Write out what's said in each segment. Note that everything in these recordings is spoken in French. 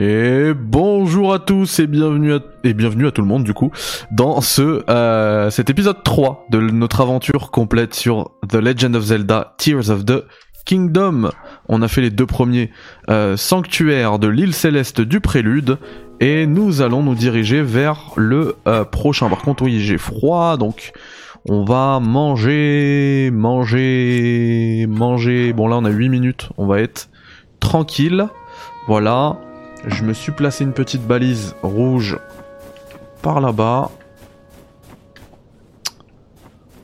Et bonjour à tous et bienvenue à, et bienvenue à tout le monde du coup dans ce euh, cet épisode 3 de notre aventure complète sur The Legend of Zelda Tears of the Kingdom. On a fait les deux premiers euh, sanctuaires de l'île céleste du prélude et nous allons nous diriger vers le euh, prochain. Par contre oui j'ai froid donc on va manger, manger, manger. Bon là on a 8 minutes, on va être tranquille. Voilà, je me suis placé une petite balise rouge par là-bas.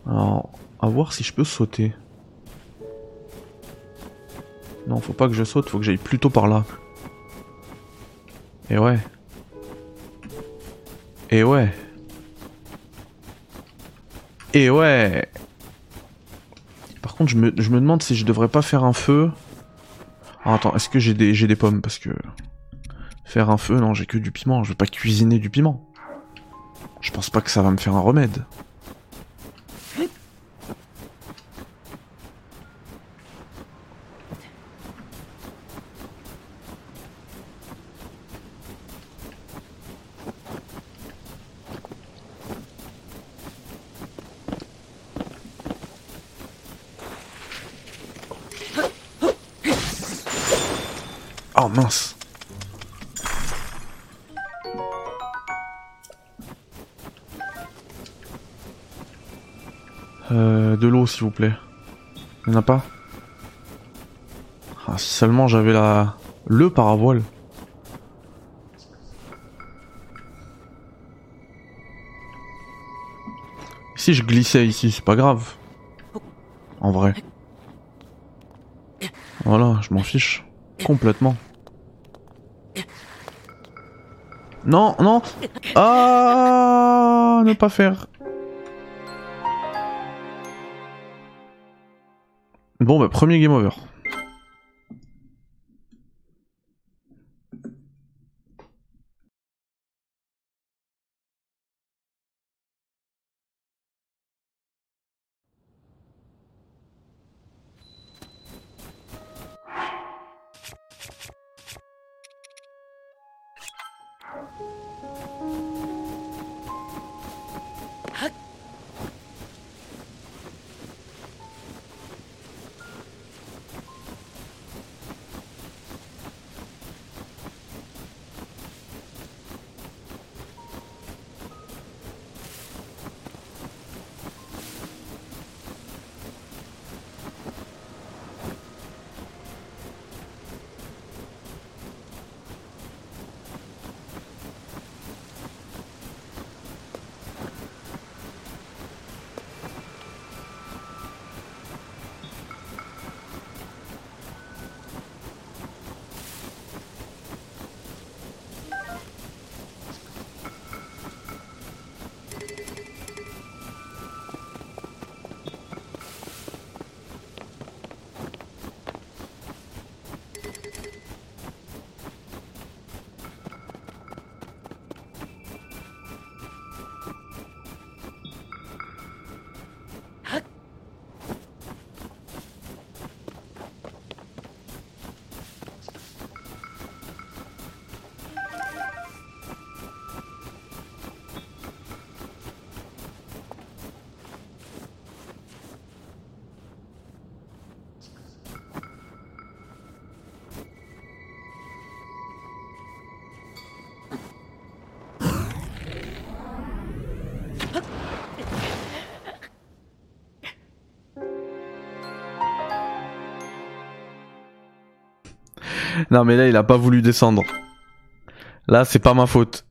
Alors, à voir si je peux sauter. Non, faut pas que je saute, faut que j'aille plutôt par là. Et ouais. Et ouais. Et ouais. Par contre, je me, demande si je devrais pas faire un feu. Ah, attends, est-ce que j'ai des pommes? Parce que... Faire un feu, non, j'ai que du piment. Je vais pas cuisiner du piment. Je pense pas que ça va me faire un remède. Oh mince Euh, de l'eau, s'il vous plaît. Il n'y a pas ah, Si seulement j'avais la... le paravoile. Si je glissais ici, c'est pas grave. En vrai. Voilà, je m'en fiche. Complètement. Non, non Ah Ne pas faire Bon bah premier game over. Non mais là il a pas voulu descendre. Là c'est pas ma faute.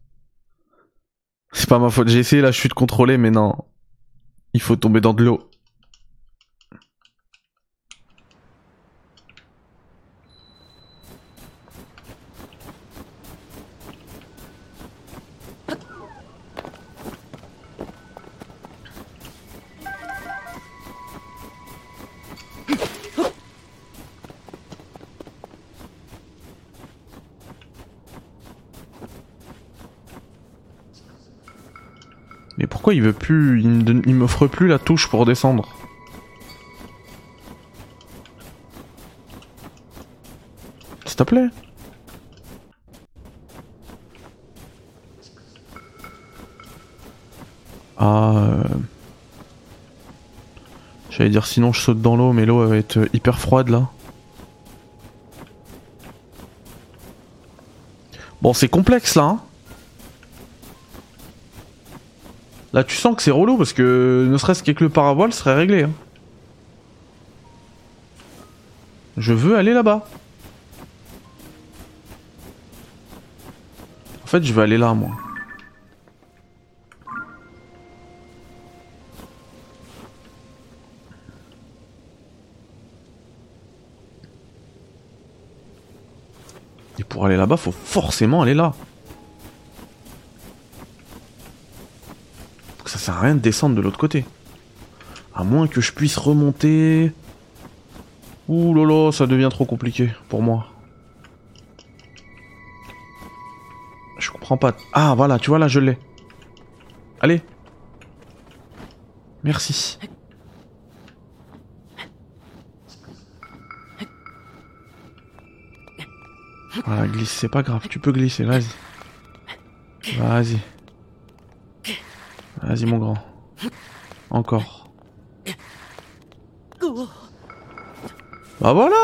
C'est pas ma faute. J'ai essayé la chute contrôlée mais non. Il faut tomber dans de l'eau. pourquoi il veut plus. Il m'offre plus la touche pour descendre. S'il te plaît. Ah. Euh. J'allais dire sinon je saute dans l'eau, mais l'eau va être hyper froide là. Bon, c'est complexe là. Hein Là, tu sens que c'est relou parce que ne serait-ce qu'avec le paravoile serait réglé. hein. Je veux aller là-bas. En fait, je veux aller là, moi. Et pour aller là-bas, faut forcément aller là. Sert à rien de descendre de l'autre côté. À moins que je puisse remonter. Ouh là ça devient trop compliqué pour moi. Je comprends pas. Ah voilà, tu vois là, je l'ai. Allez. Merci. Voilà, glisse, c'est pas grave, tu peux glisser, vas-y. Vas-y. Vas-y mon grand. Encore. Bah voilà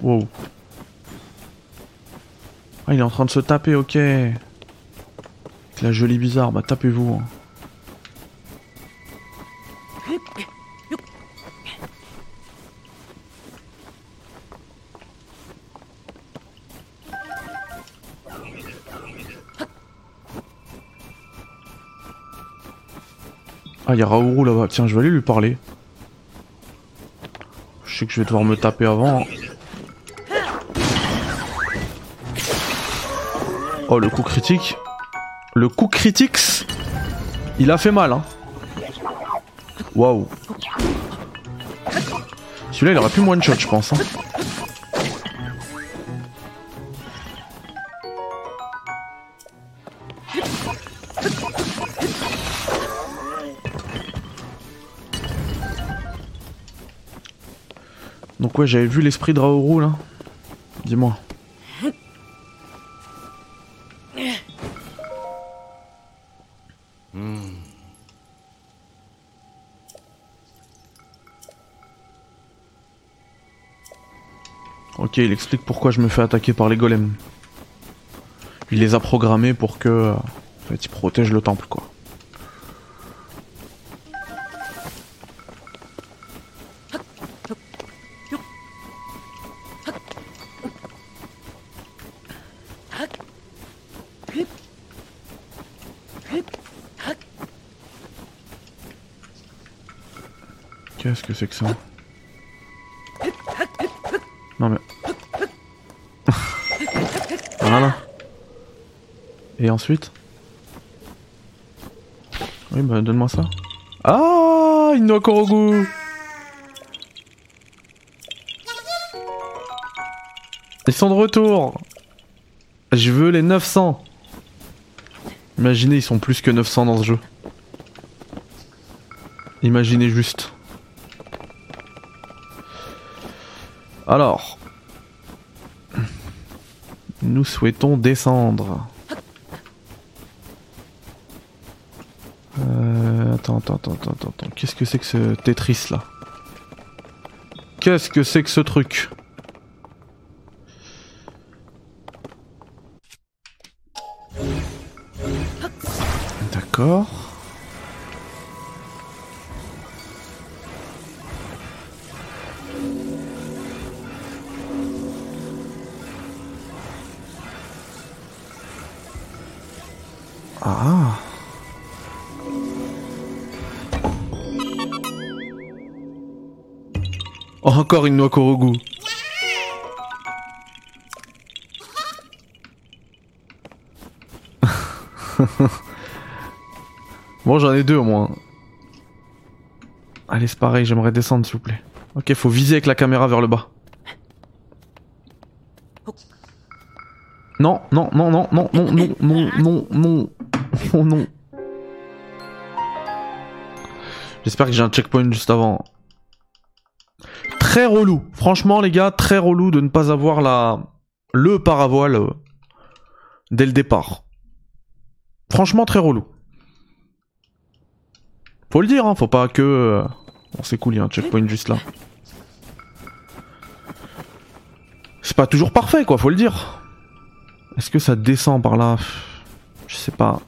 Wow. Ah, il est en train de se taper, ok. La jolie bizarre, bah tapez-vous. hein. Ah, il y a Raourou là-bas. Tiens, je vais aller lui parler. Je sais que je vais devoir me taper avant. Oh, le coup critique. Le coup critique, il a fait mal, hein. Waouh. Celui-là, il aurait pu one shot, je pense. Hein. J'avais vu l'esprit de Raoru là. Dis-moi. Ok, il explique pourquoi je me fais attaquer par les golems. Il les a programmés pour que... En fait, ils protègent le temple, quoi. Que c'est que ça Non mais... voilà. Et ensuite? Oui bah donne-moi ça. Ah Inokorogu Ils sont de retour Je veux les 900 Imaginez, ils sont plus que 900 dans ce jeu. Imaginez juste. Alors. Nous souhaitons descendre. Euh, attends, attends, attends, attends, attends. Qu'est-ce que c'est que ce Tetris là? Qu'est-ce que c'est que ce truc? Ah. Oh, encore une noix Korogu. bon, j'en ai deux au moins. Allez, c'est pareil, j'aimerais descendre s'il vous plaît. Ok, faut viser avec la caméra vers le bas. Non, non, non, non, non, non, non, non, non, non, J'espère que j'ai un checkpoint juste avant. Très relou. Franchement, les gars, très relou de ne pas avoir la... le paravoile. euh. dès le départ. Franchement, très relou. Faut le dire, hein, faut pas que... euh, c'est cool, il y a un checkpoint juste là. C'est pas toujours parfait, quoi, faut le dire. Est-ce que ça descend par là? Je sais pas.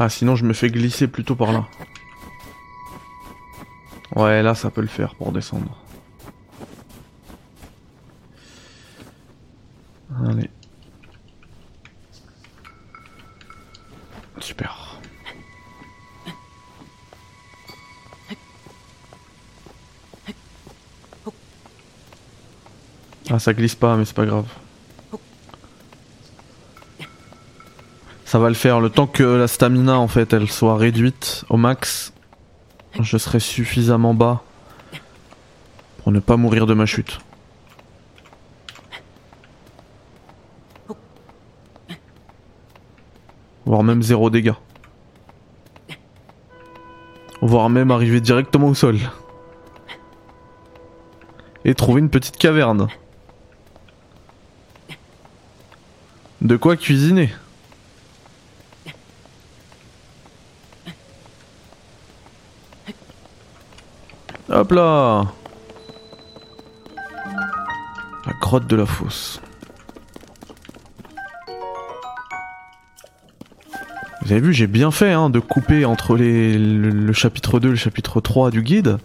Ah, sinon je me fais glisser plutôt par là. Ouais, là ça peut le faire pour descendre. Super. Ah, ça glisse pas, mais c'est pas grave. Ça va le faire. Le temps que la stamina, en fait, elle soit réduite au max, je serai suffisamment bas pour ne pas mourir de ma chute. Voire même zéro dégâts. Voire même arriver directement au sol. Et trouver une petite caverne. De quoi cuisiner Hop là La grotte de la fosse. Vous avez vu, j'ai bien fait hein, de couper entre les, le, chapitre 2 et le chapitre 3 du guide.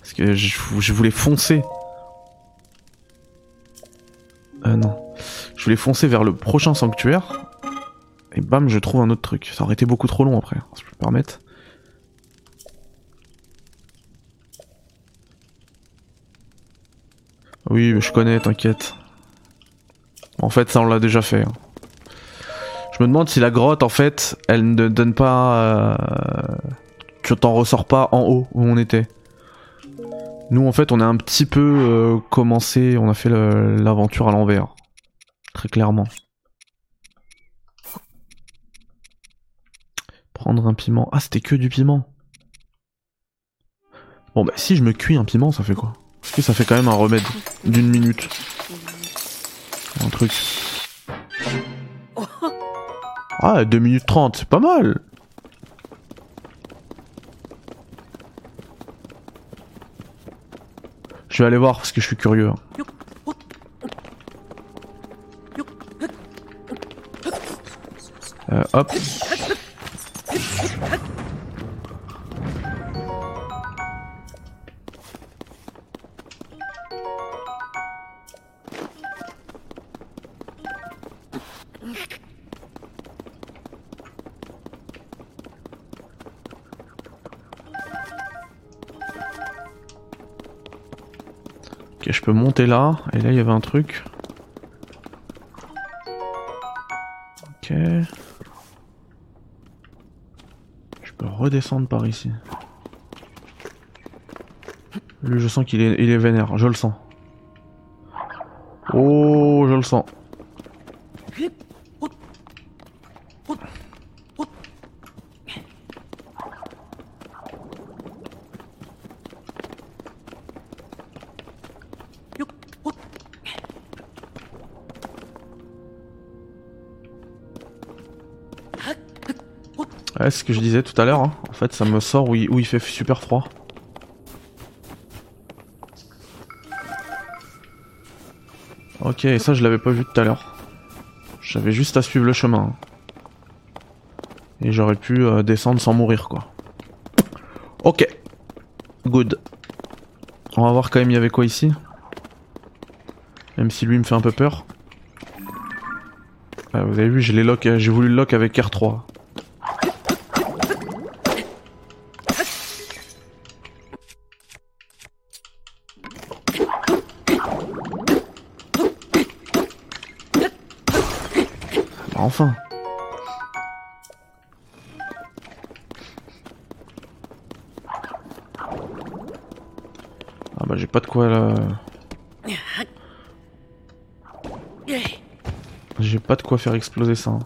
Parce que je, voulais foncer. Euh non. Je voulais foncer vers le prochain sanctuaire. Et bam, je trouve un autre truc. Ça aurait été beaucoup trop long après, hein, si je peux me permettre. Oui, je connais, t'inquiète. En fait, ça on l'a déjà fait. hein. Je me demande si la grotte, en fait, elle ne donne pas... Euh... Tu t'en ressors pas en haut où on était. Nous, en fait, on a un petit peu euh, commencé, on a fait l'aventure à l'envers. Très clairement. Prendre un piment. Ah, c'était que du piment. Bon, bah, si je me cuis un piment, ça fait quoi? Est-ce que ça fait quand même un remède d'une minute Un truc. Ah, 2 minutes 30, c'est pas mal Je vais aller voir parce que je suis curieux. Euh, hop. Peux monter là. Et là, il y avait un truc. Ok. Je peux redescendre par ici. Lui, je sens qu'il est, il est vénère. Je le sens. Oh, je le sens. Ouais, ce que je disais tout à l'heure. hein. En fait, ça me sort où il, fait super froid. Ok, ça je l'avais pas vu tout à l'heure. J'avais juste à suivre le chemin. hein. Et j'aurais pu euh, descendre sans mourir quoi. Ok. Good. On va voir quand même il y avait quoi ici. Même si lui me fait un peu peur. Ah, vous avez vu, j'ai voulu le lock avec R3. Ah bah j'ai pas de quoi là. J'ai pas de quoi faire exploser ça. hein.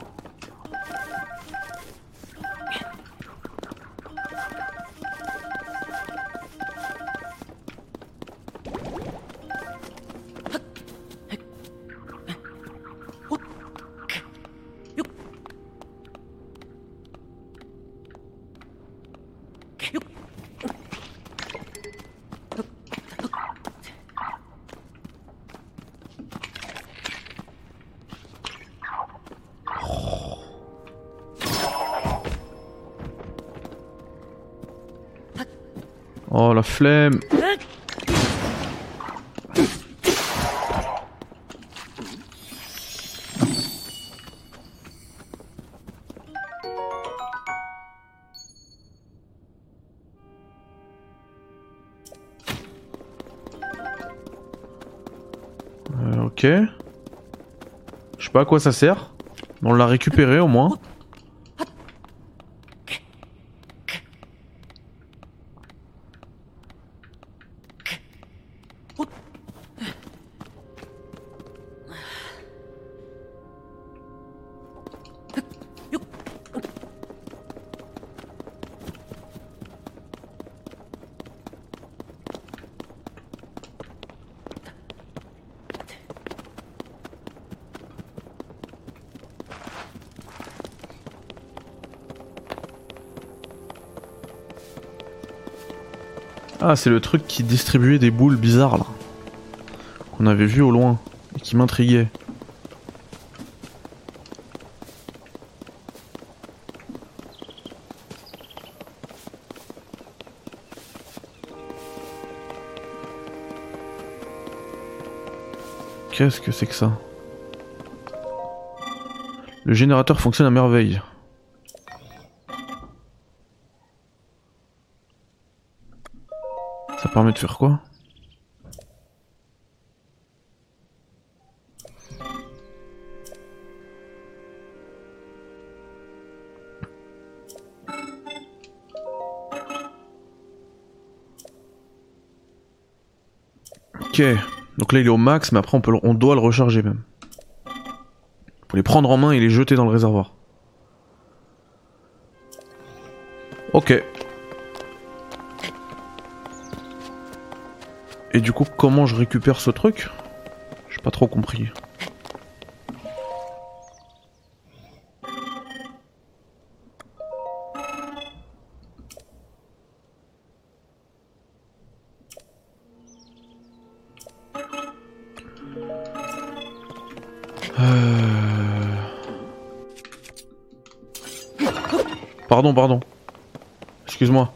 Oh la flemme Euh, ok. Je sais pas à quoi ça sert. On l'a récupéré au moins. Ah, c'est le truc qui distribuait des boules bizarres là. Qu'on avait vu au loin et qui m'intriguait. Qu'est-ce que c'est que ça? Le générateur fonctionne à merveille. Permet de faire quoi Ok, donc là il est au max, mais après on, peut on doit le recharger même. Faut les prendre en main et les jeter dans le réservoir. Ok. Et du coup, comment je récupère ce truc? J'ai pas trop compris. Euh... Pardon, pardon. Excuse-moi.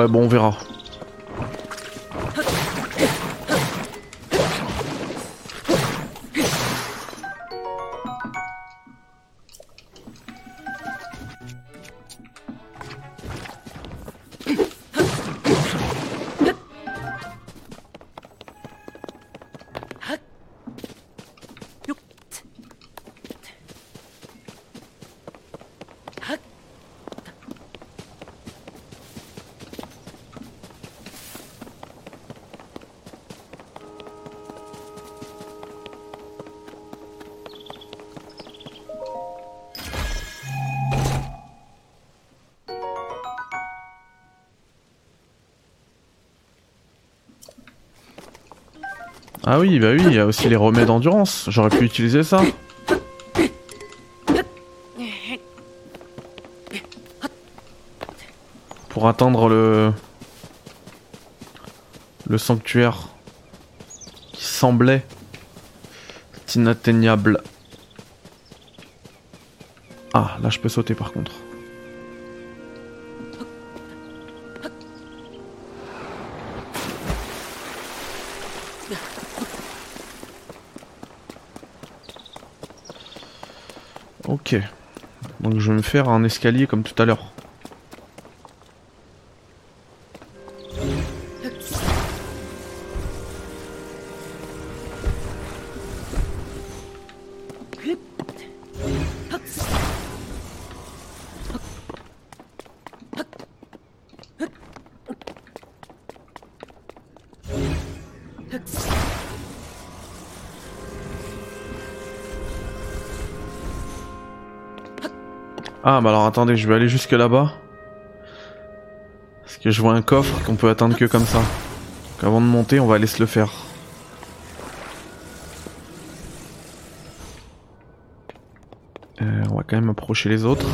Ouais, bon, on verra. Ah oui, bah oui, il y a aussi les remèdes d'endurance. J'aurais pu utiliser ça. Pour atteindre le... Le sanctuaire qui semblait inatteignable. Ah, là je peux sauter par contre. Donc je vais me faire un escalier comme tout à l'heure. Ah bah alors attendez, je vais aller jusque là-bas. Parce que je vois un coffre qu'on peut atteindre que comme ça. Donc avant de monter, on va aller se le faire. Euh, on va quand même approcher les autres.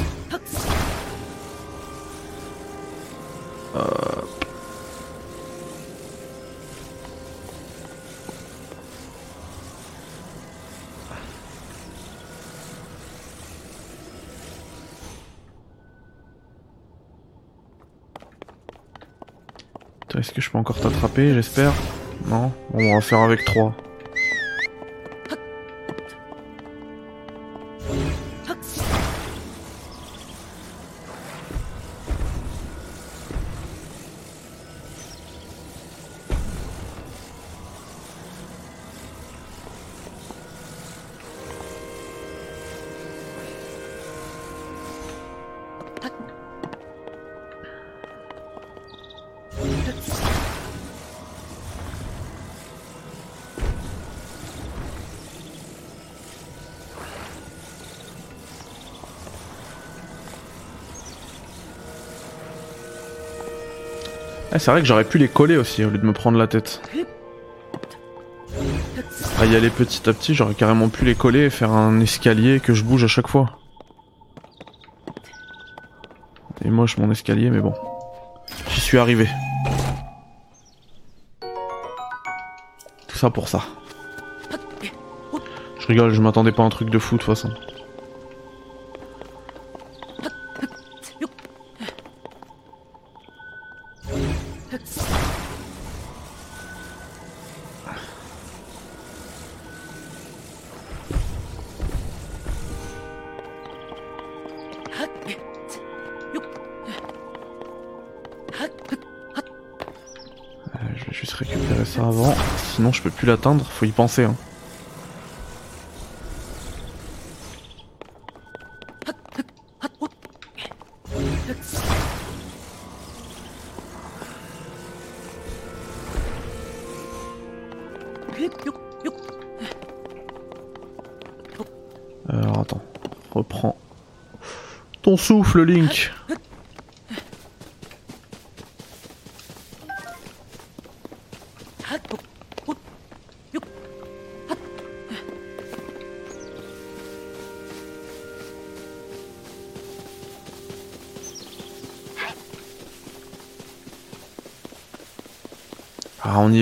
Encore t'attraper, j'espère Non on va faire avec 3. Ah, c'est vrai que j'aurais pu les coller aussi au lieu de me prendre la tête. Ah, y aller petit à petit, j'aurais carrément pu les coller et faire un escalier que je bouge à chaque fois. Et moche mon escalier, mais bon. J'y suis arrivé. Tout ça pour ça. Je rigole, je m'attendais pas à un truc de fou de toute façon. Peux plus l'atteindre, faut y penser. Hein. Alors attends, reprends ton souffle Link.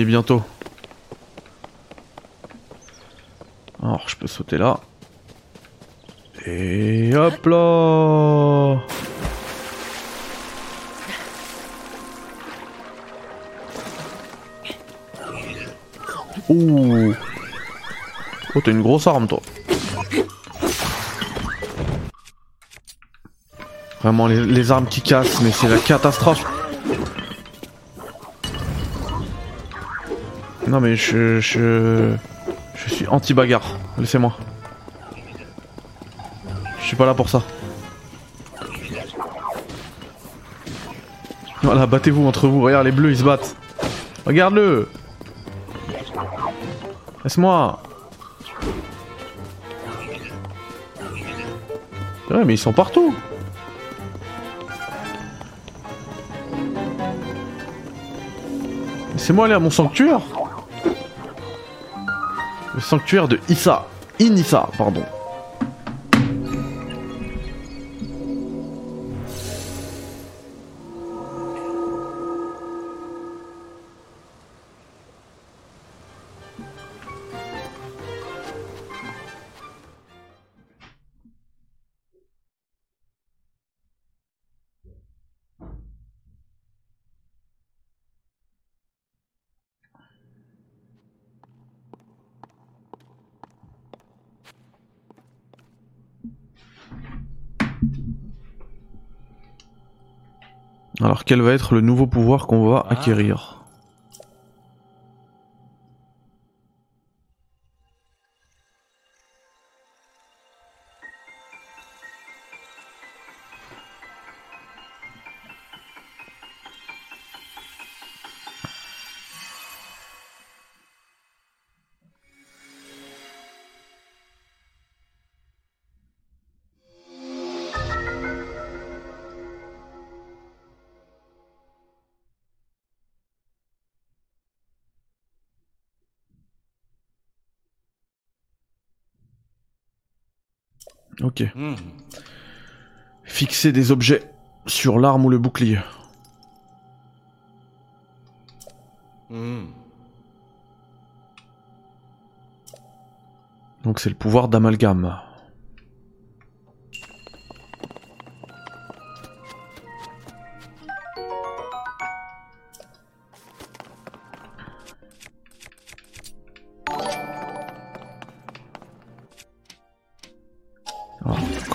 Bientôt. Alors, je peux sauter là. Et hop là Ouh Oh, t'as une grosse arme, toi. Vraiment, les, les armes qui cassent, mais c'est la catastrophe. Non mais je... Je, je suis anti-bagarre. Laissez-moi. Je suis pas là pour ça. Voilà, battez-vous entre vous. Regarde, les bleus, ils se battent. Regarde-le Laisse-moi Ouais, mais ils sont partout Laissez-moi aller à mon sanctuaire sanctuaire de Issa. Inissa, pardon. Alors quel va être le nouveau pouvoir qu'on va acquérir? Ok. Fixer des objets sur l'arme ou le bouclier. Donc c'est le pouvoir d'amalgame.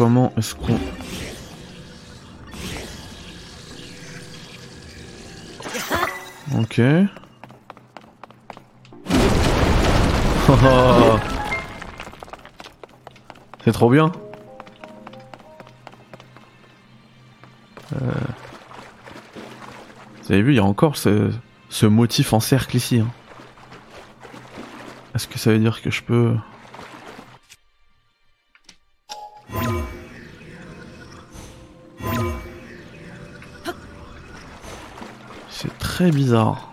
Comment est-ce qu'on... Ok. C'est trop bien. Euh, Vous avez vu, il y a encore ce, motif en cercle ici. hein. Est-ce que ça veut dire que je peux... très bizarre.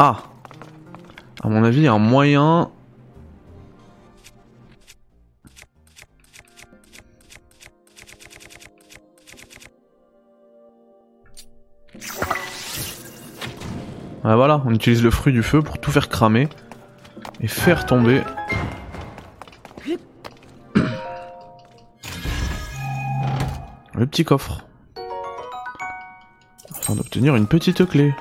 Ah. À mon avis, il y a un moyen Ah, voilà, on utilise le fruit du feu pour tout faire cramer et faire tomber. Le petit coffre. Afin d'obtenir une petite clé.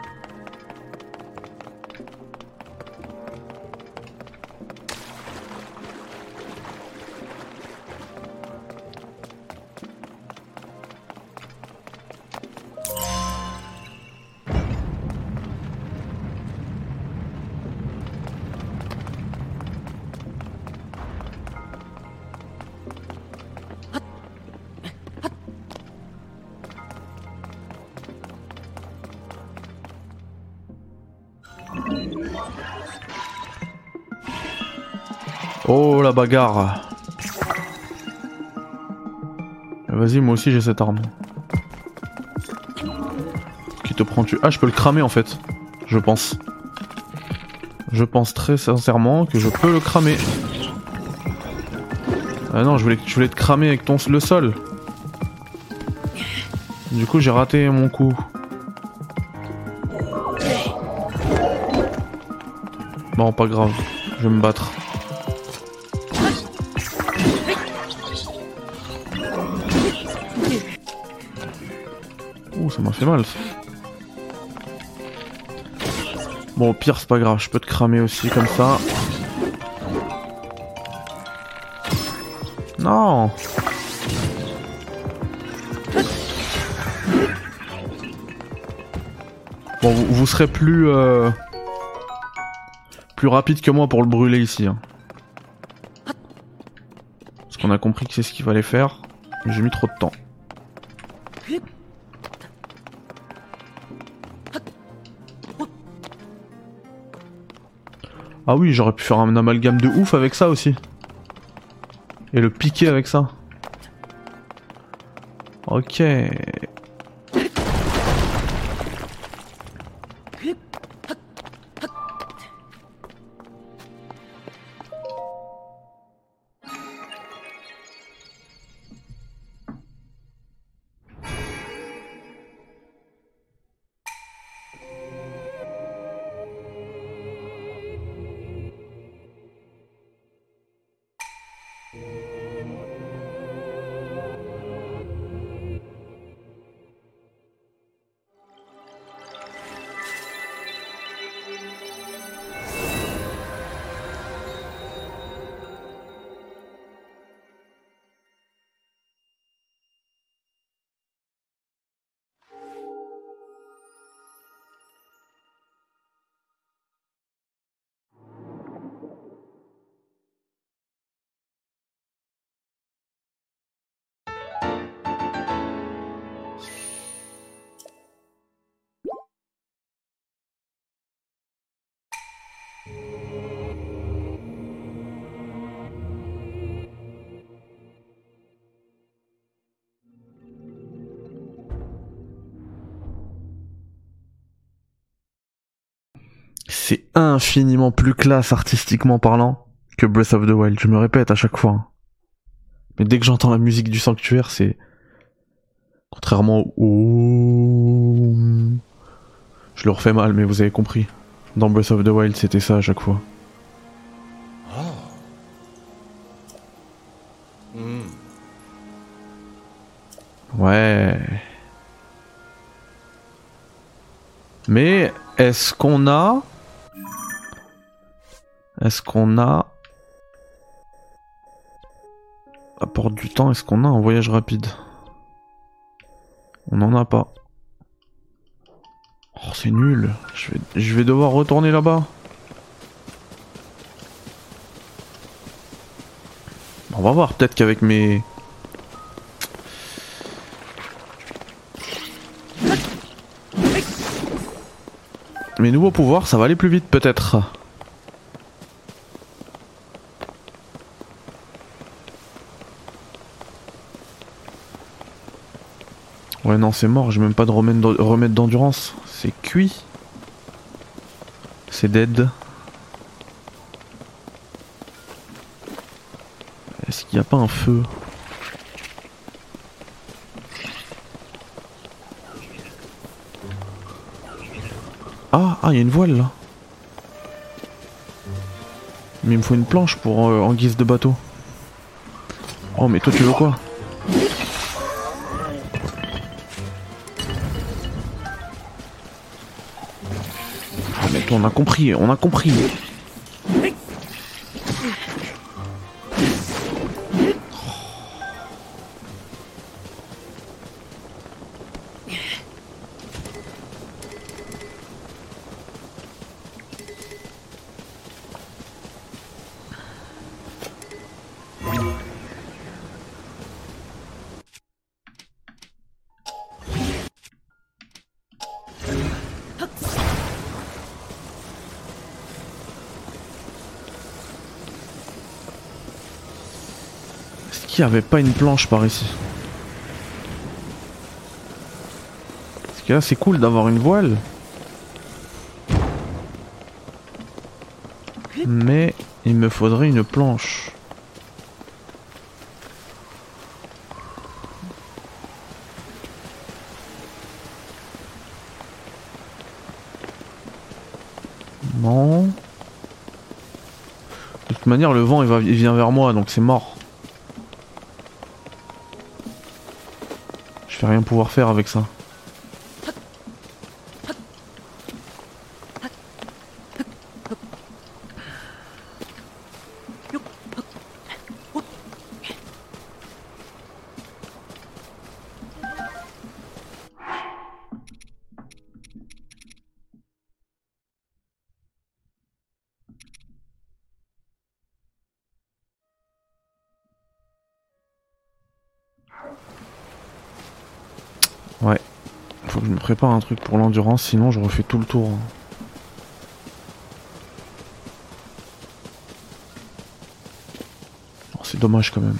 Oh la bagarre. Vas-y, moi aussi j'ai cette arme. Qui te prend tu Ah, je peux le cramer en fait. Je pense. Je pense très sincèrement que je peux le cramer. Ah non, je voulais, te cramer avec ton, le sol. Du coup, j'ai raté mon coup. Bon, pas grave. Je vais me battre. Fait mal. ça. Bon, au pire, c'est pas grave. Je peux te cramer aussi comme ça. Non Bon, vous, serez plus... euh, plus rapide que moi pour le brûler ici. hein. Parce qu'on a compris que c'est ce qu'il fallait faire. J'ai mis trop de temps. Ah oui, j'aurais pu faire un amalgame de ouf avec ça aussi. Et le piquer avec ça. Ok. C'est infiniment plus classe artistiquement parlant que Breath of the Wild. Je me répète à chaque fois. Mais dès que j'entends la musique du sanctuaire, c'est contrairement au je le refais mal, mais vous avez compris. Dans Breath of the Wild, c'était ça à chaque fois. Ouais. Mais est-ce qu'on a... Est-ce qu'on a... Apporte du temps, est-ce qu'on a un voyage rapide? On n'en a pas. Oh c'est nul. Je vais, je vais devoir retourner là-bas. On va voir, peut-être qu'avec mes... Mes nouveaux pouvoirs, ça va aller plus vite peut-être. Ouais non c'est mort, j'ai même pas de remède d'endurance. C'est cuit. C'est dead. Est-ce qu'il n'y a pas un feu? Ah, ah, il y a une voile là. Mais il me faut une planche pour euh, en guise de bateau. Oh, mais toi tu veux quoi? On a compris, on a compris. Qu'il n'y avait pas une planche par ici Parce que là c'est cool d'avoir une voile. Mais il me faudrait une planche. Non. De toute manière le vent il, va, il vient vers moi donc c'est mort. Je vais rien pouvoir faire avec ça. Je me prépare un truc pour l'endurance, sinon je refais tout le tour. Oh, c'est dommage quand même.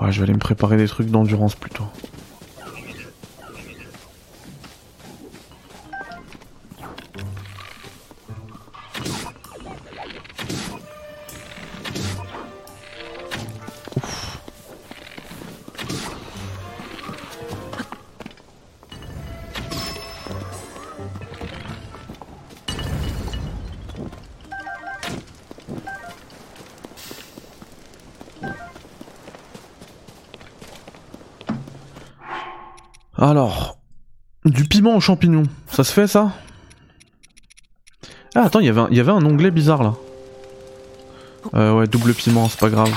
Ouais, je vais aller me préparer des trucs d'endurance plutôt. Champignons, ça se fait ça? Ah attends, il y avait un onglet bizarre là. Euh, ouais, double piment, c'est pas grave.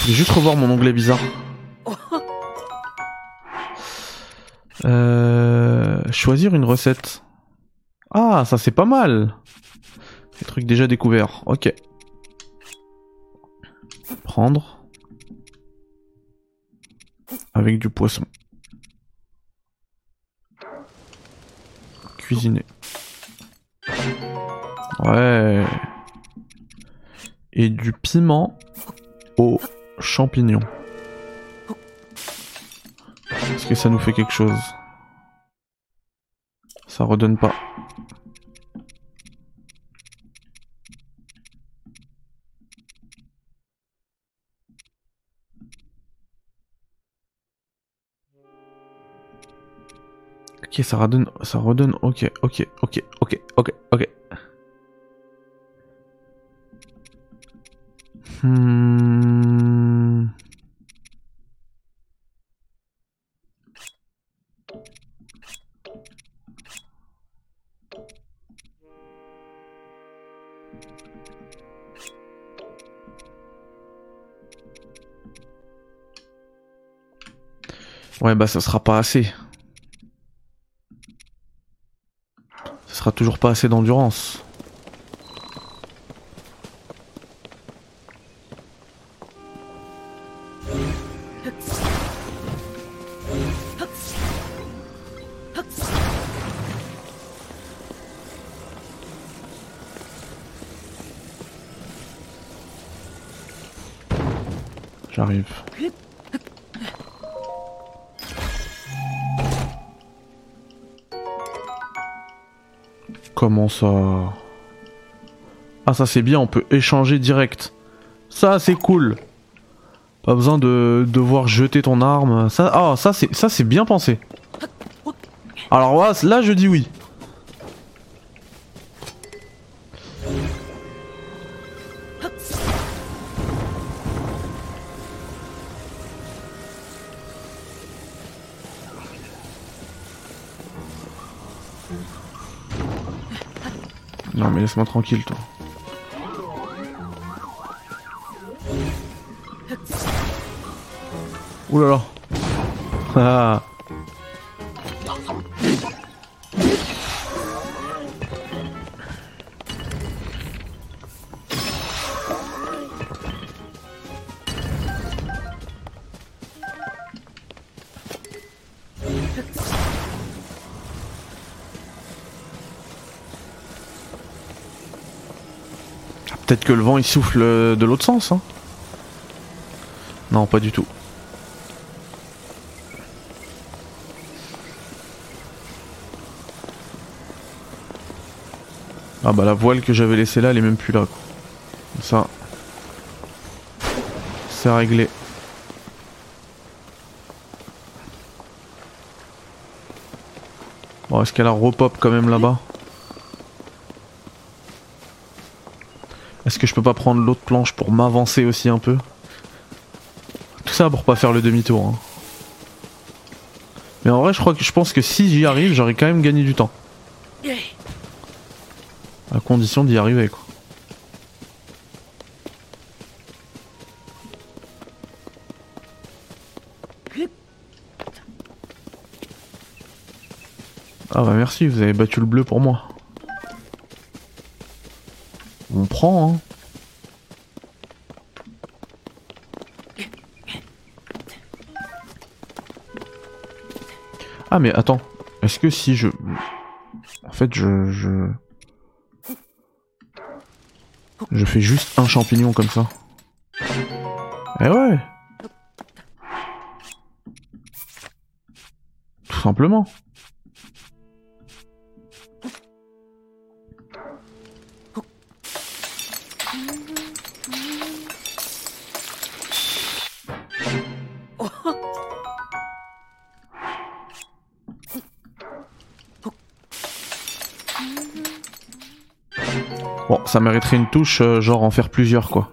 Je vais juste revoir mon onglet bizarre. Euh, choisir une recette. Ah, ça c'est pas mal. Les trucs déjà découverts. Ok. Prendre avec du poisson. Ouais. et du piment aux champignons. Est-ce que ça nous fait quelque chose? Ça redonne pas. Ok, ça redonne, ça redonne, ok, ok, ok, ok, ok, ok. Hmm. Ouais, bah ça sera pas assez. Ça sera toujours pas assez d'endurance. J'arrive. Comment ça Ah ça c'est bien, on peut échanger direct. Ça c'est cool. Pas besoin de devoir jeter ton arme. Ça, ah ça c'est ça c'est bien pensé. Alors là, là je dis oui. Laisse-moi tranquille toi. Ouh là là. Ah. Peut-être que le vent il souffle euh, de l'autre sens hein. Non pas du tout. Ah bah la voile que j'avais laissée là elle est même plus là quoi. Ça. C'est réglé. Bon est-ce qu'elle a repop quand même là-bas? Est-ce que je peux pas prendre l'autre planche pour m'avancer aussi un peu? Tout ça pour pas faire le demi-tour. hein. Mais en vrai je crois que je pense que si j'y arrive j'aurais quand même gagné du temps. À condition d'y arriver quoi. Ah bah merci, vous avez battu le bleu pour moi. Prend hein. Ah mais attends, est-ce que si je... En fait je... je... Je fais juste un champignon comme ça. Eh ouais Tout simplement. Ça mériterait une touche, euh, genre en faire plusieurs quoi.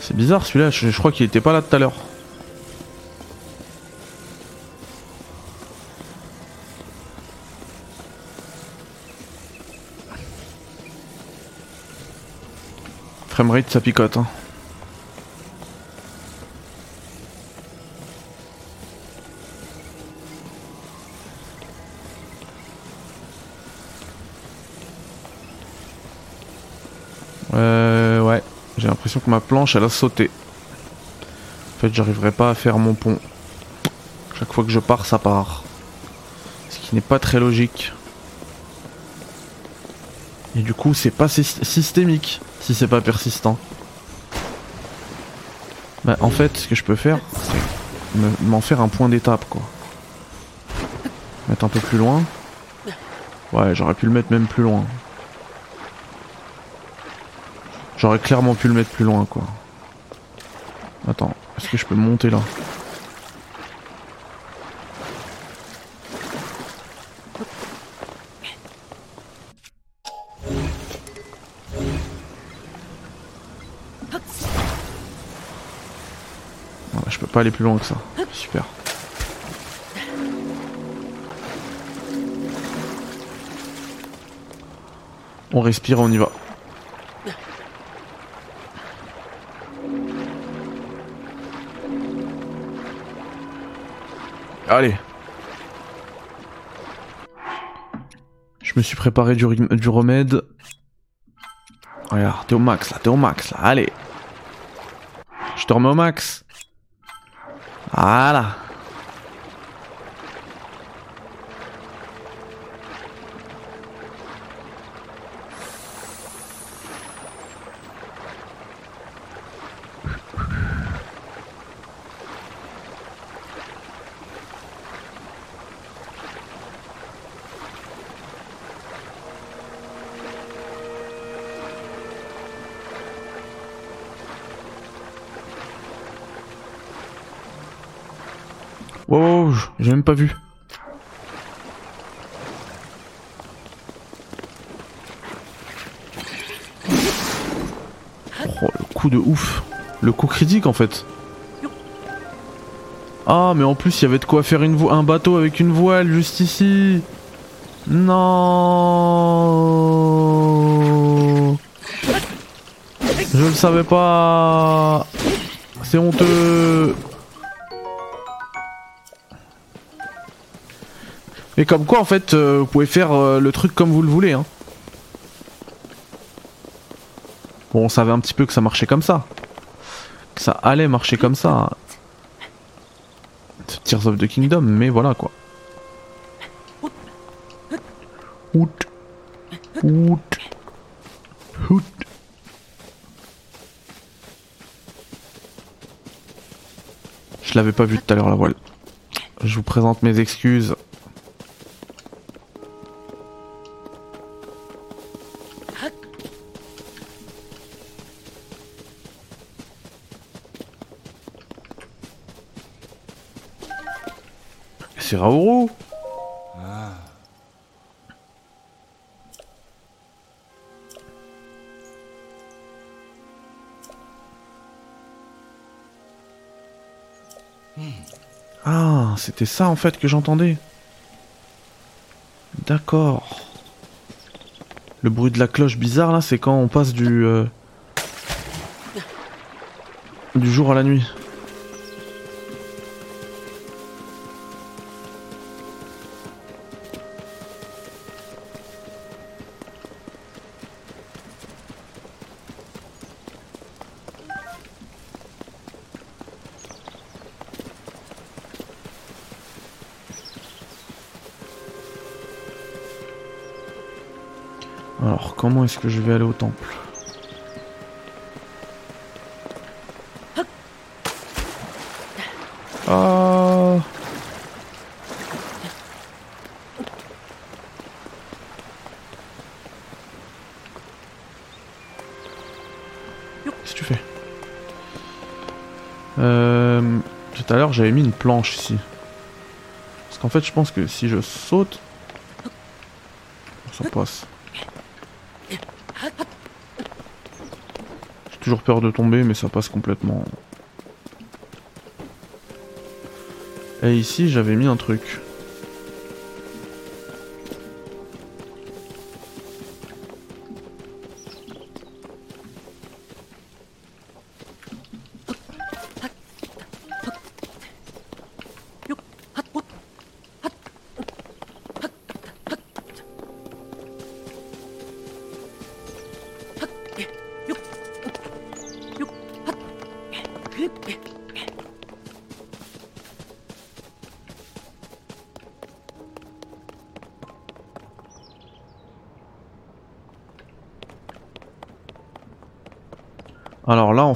C'est bizarre celui-là, je, je crois qu'il était pas là tout à l'heure. framerate ça picote. Hein. Euh, ouais, j'ai l'impression que ma planche elle a sauté. En fait j'arriverai pas à faire mon pont. Chaque fois que je pars ça part. Ce qui n'est pas très logique. Et du coup c'est pas systémique si c'est pas persistant. Bah en fait ce que je peux faire c'est m'en faire un point d'étape quoi. Mettre un peu plus loin. Ouais j'aurais pu le mettre même plus loin. J'aurais clairement pu le mettre plus loin quoi. Attends, est-ce que je peux monter là? Je peux pas aller plus loin que ça. Super. On respire, on y va. Allez. Je me suis préparé du, du remède. Regarde, t'es au max là, t'es au max là, allez. Je te remets au max. Voilà. Wow, pas vu. Oh, le coup de ouf. Le coup critique en fait. Ah, mais en plus, il y avait de quoi faire un bateau avec une voile juste ici. Non. Je le savais pas. C'est honteux. Et comme quoi en fait euh, vous pouvez faire euh, le truc comme vous le voulez hein. Bon on savait un petit peu que ça marchait comme ça. Que ça allait marcher comme ça. Tears of the Kingdom mais voilà quoi. Out. Out. Out. Je l'avais pas vu tout à l'heure la voile. Je vous présente mes excuses. Ah, c'était ça en fait que j'entendais. D'accord. Le bruit de la cloche bizarre là, c'est quand on passe du... Euh, du jour à la nuit. Alors, comment est-ce que je vais aller au temple Ah Qu'est-ce que tu fais euh, Tout à l'heure, j'avais mis une planche ici. Parce qu'en fait, je pense que si je saute... Ça passe. Toujours peur de tomber, mais ça passe complètement. Et ici, j'avais mis un truc.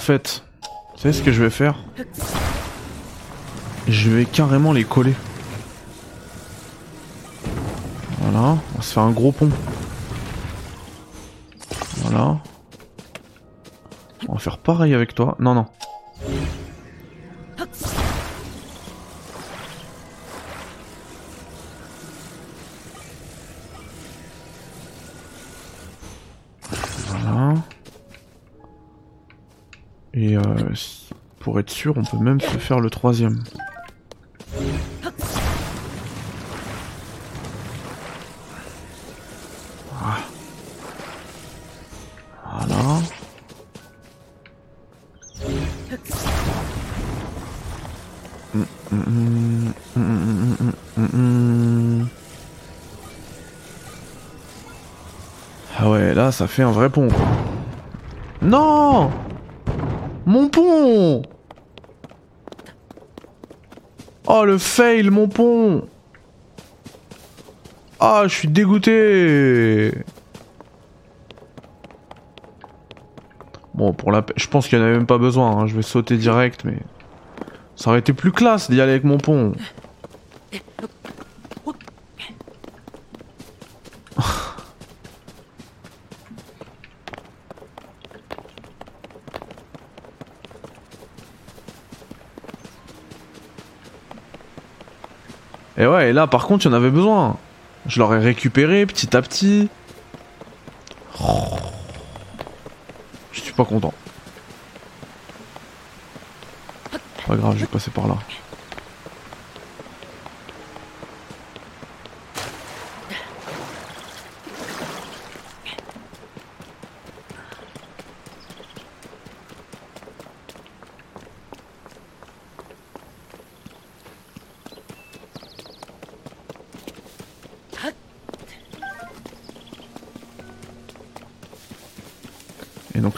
Fait, vous savez ce que je vais faire? Je vais carrément les coller. Voilà, on se faire un gros pont. Voilà. On va faire pareil avec toi. Non, non. Pour être sûr, on peut même se faire le troisième. Voilà. Mm, mm, ah ouais, là, ça fait un vrai pont. Non Mon pont Oh, le fail, mon pont Ah, je suis dégoûté Bon, pour la je pense qu'il n'y en avait même pas besoin, hein. je vais sauter direct, mais... Ça aurait été plus classe d'y aller avec mon pont. Et et là par contre, il y en avait besoin. Je l'aurais récupéré petit à petit. Je suis pas content. Pas grave, je vais passer par là.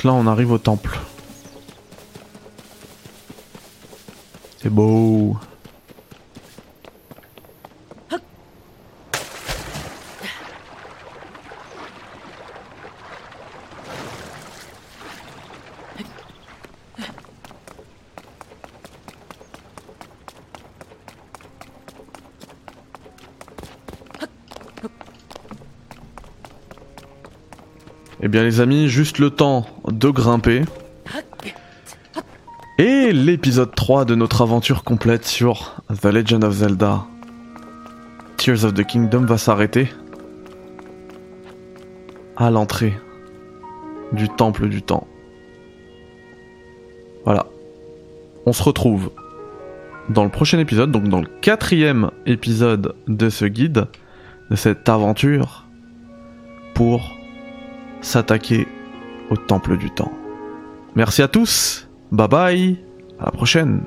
Là, on arrive au temple. C'est beau. Eh bien les amis, juste le temps de grimper. Et l'épisode 3 de notre aventure complète sur The Legend of Zelda Tears of the Kingdom va s'arrêter à l'entrée du temple du temps. Voilà. On se retrouve dans le prochain épisode, donc dans le quatrième épisode de ce guide, de cette aventure, pour s'attaquer au temple du temps. Merci à tous, bye bye, à la prochaine.